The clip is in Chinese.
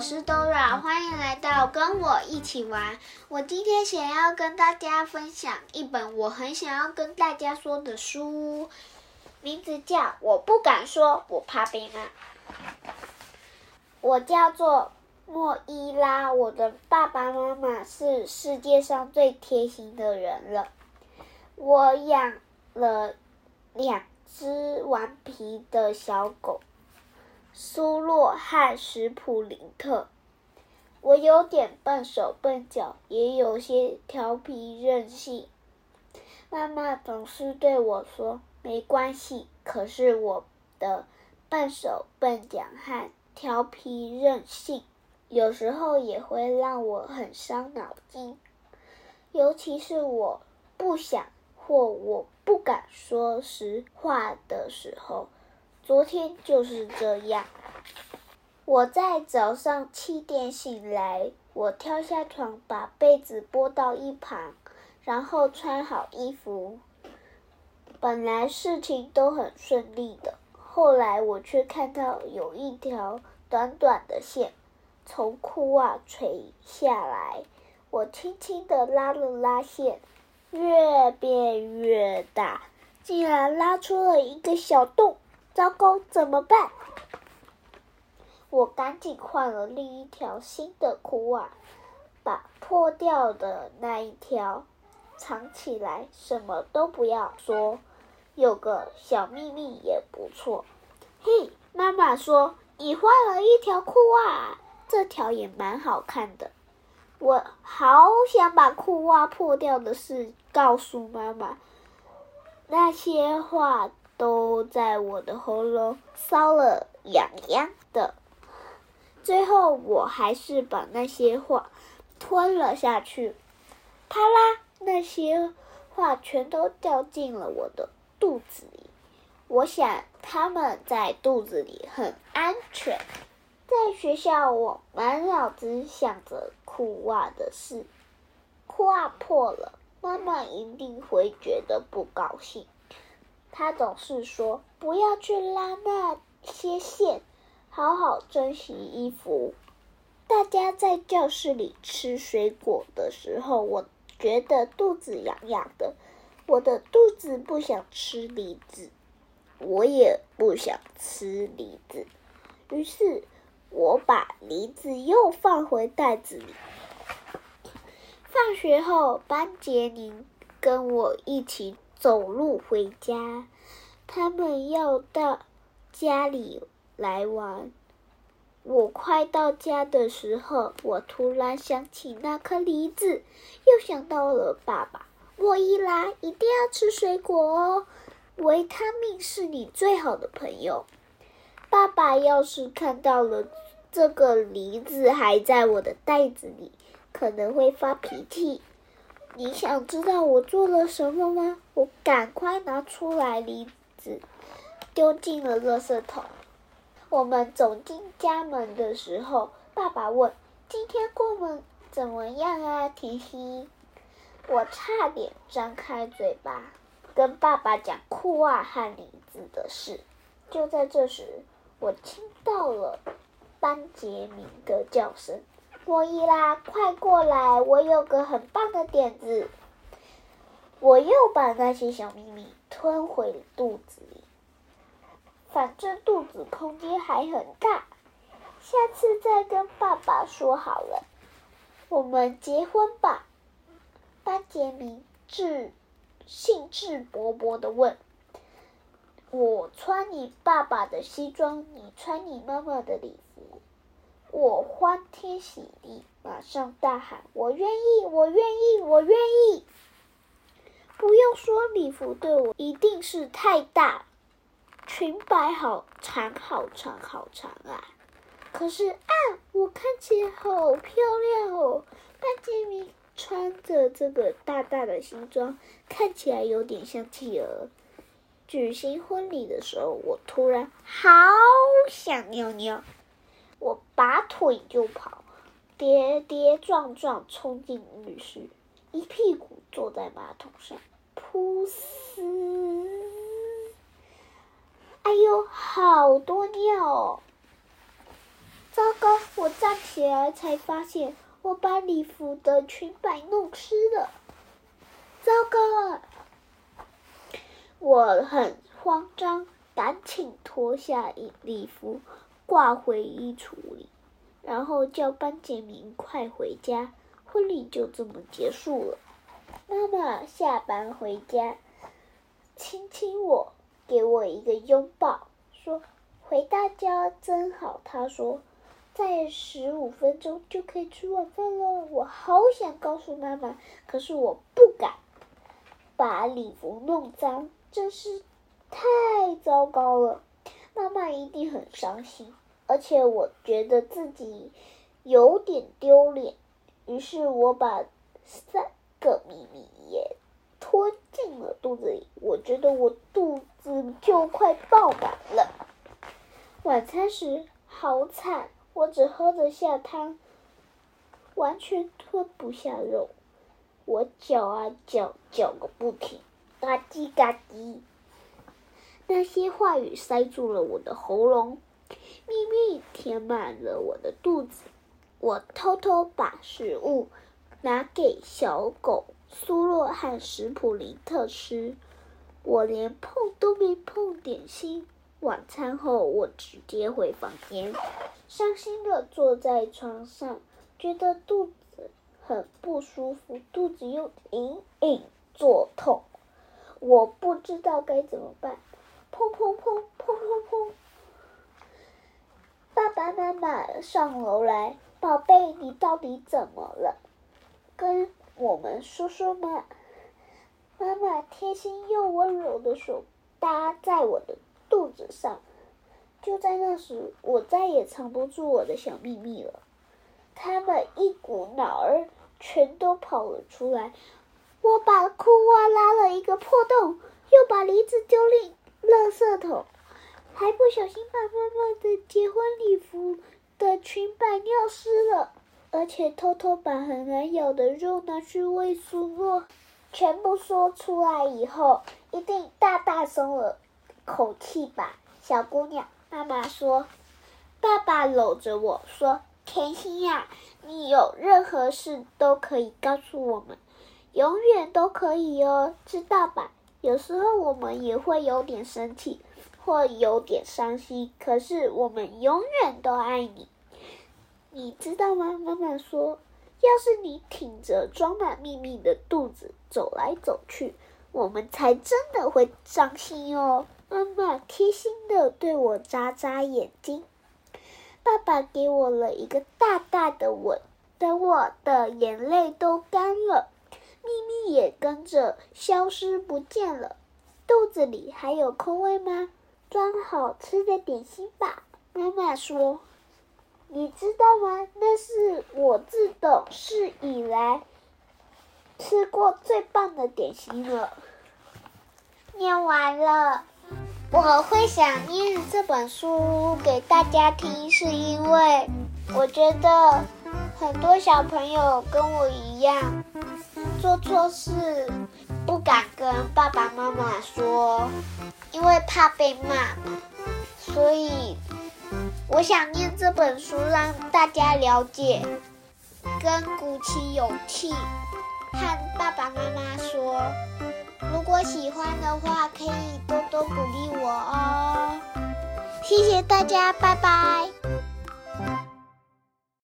我是 Dora，欢迎来到跟我一起玩。我今天想要跟大家分享一本我很想要跟大家说的书，名字叫《我不敢说，我怕被骂》。我叫做莫伊拉，我的爸爸妈妈是世界上最贴心的人了。我养了两只顽皮的小狗。苏洛和史普林特，我有点笨手笨脚，也有些调皮任性。妈妈总是对我说：“没关系。”可是我的笨手笨脚和调皮任性，有时候也会让我很伤脑筋。尤其是我不想或我不敢说实话的时候。昨天就是这样。我在早上七点醒来，我跳下床，把被子拨到一旁，然后穿好衣服。本来事情都很顺利的，后来我却看到有一条短短的线从裤袜垂下来。我轻轻地拉了拉线，越变越大，竟然拉出了一个小洞。糟糕，怎么办？我赶紧换了另一条新的裤袜，把破掉的那一条藏起来，什么都不要说，有个小秘密也不错。嘿，妈妈说你换了一条裤袜，这条也蛮好看的。我好想把裤袜破掉的事告诉妈妈，那些话。都在我的喉咙搔了痒痒的，最后我还是把那些话吞了下去。啪啦，那些话全都掉进了我的肚子里。我想他们在肚子里很安全。在学校，我满脑子想着裤袜的事。裤袜破了，妈妈一定会觉得不高兴。他总是说：“不要去拉那些线，好好珍惜衣服。”大家在教室里吃水果的时候，我觉得肚子痒痒的。我的肚子不想吃梨子，我也不想吃梨子。于是，我把梨子又放回袋子里。放学后，班杰宁跟我一起。走路回家，他们要到家里来玩。我快到家的时候，我突然想起那颗梨子，又想到了爸爸。我一来，一定要吃水果哦，维他命是你最好的朋友。爸爸要是看到了这个梨子还在我的袋子里，可能会发脾气。你想知道我做了什么吗？我赶快拿出来梨子，丢进了垃圾桶。我们走进家门的时候，爸爸问：“今天过门怎么样啊，提西？”我差点张开嘴巴跟爸爸讲裤袜和梨子的事。就在这时，我听到了班杰明的叫声。莫伊拉，快过来！我有个很棒的点子。我又把那些小秘密吞回肚子里，反正肚子空间还很大。下次再跟爸爸说好了。我们结婚吧？班杰明志兴致勃勃的问。我穿你爸爸的西装，你穿你妈妈的礼服。我欢天喜地，马上大喊：“我愿意！我愿意！我愿意！”不用说，礼服对我一定是太大，裙摆好长好长好长啊！可是啊，我看起来好漂亮哦！班杰明穿着这个大大的西装，看起来有点像企鹅。举行婚礼的时候，我突然好想尿尿。拔腿就跑，跌跌撞撞冲进浴室，一屁股坐在马桶上，噗嘶！哎呦，好多尿！糟糕！我站起来才发现，我把礼服的裙摆弄湿了。糟糕啊！我很慌张，赶紧脱下礼服，挂回衣橱里，然后叫班杰明快回家。婚礼就这么结束了。妈妈下班回家，亲亲我，给我一个拥抱，说：“回到家真好。”她说：“再十五分钟就可以吃晚饭了。”我好想告诉妈妈，可是我不敢，把礼服弄脏，真是太糟糕了。妈妈一定很伤心，而且我觉得自己有点丢脸。于是我把三个秘密也吞进了肚子里。我觉得我肚子就快爆满了。晚餐时好惨，我只喝得下汤，完全吞不下肉。我嚼啊嚼，嚼个不停，嘎叽嘎叽。那些话语塞住了我的喉咙，秘密填满了我的肚子。我偷偷把食物拿给小狗苏洛和史普林特吃，我连碰都没碰点心。晚餐后，我直接回房间，伤心的坐在床上，觉得肚子很不舒服，肚子又隐隐作痛，我不知道该怎么办。砰砰砰砰砰砰！妈妈上楼来。宝贝，你到底怎么了？跟我们说说嘛。妈妈贴心又温柔的手搭在我的肚子上。就在那时，我再也藏不住我的小秘密了。他们一股脑儿全都跑了出来。我把裤袜拉了一个破洞，又把梨子丢进垃圾桶，还不小心把妈妈的结婚礼服。的裙摆尿湿了，而且偷偷把很难咬的肉拿去喂苏诺。全部说出来以后，一定大大松了口气吧，小姑娘。妈妈说：“爸爸搂着我说，甜心呀，你有任何事都可以告诉我们，永远都可以哦，知道吧？有时候我们也会有点生气。”或有点伤心，可是我们永远都爱你，你知道吗？妈妈说，要是你挺着装满秘密的肚子走来走去，我们才真的会伤心哦。妈妈贴心的对我眨眨眼睛，爸爸给我了一个大大的吻，等我的眼泪都干了，秘密也跟着消失不见了。肚子里还有空位吗？装好吃的点心吧，妈妈说：“你知道吗？那是我自懂事以来吃过最棒的点心了。”念完了，我会想念这本书给大家听，是因为我觉得很多小朋友跟我一样做错事，不敢跟爸爸妈妈说。因为怕被骂嘛，所以我想念这本书，让大家了解，跟鼓起勇气，和爸爸妈妈说，如果喜欢的话，可以多多鼓励我哦。谢谢大家，拜拜。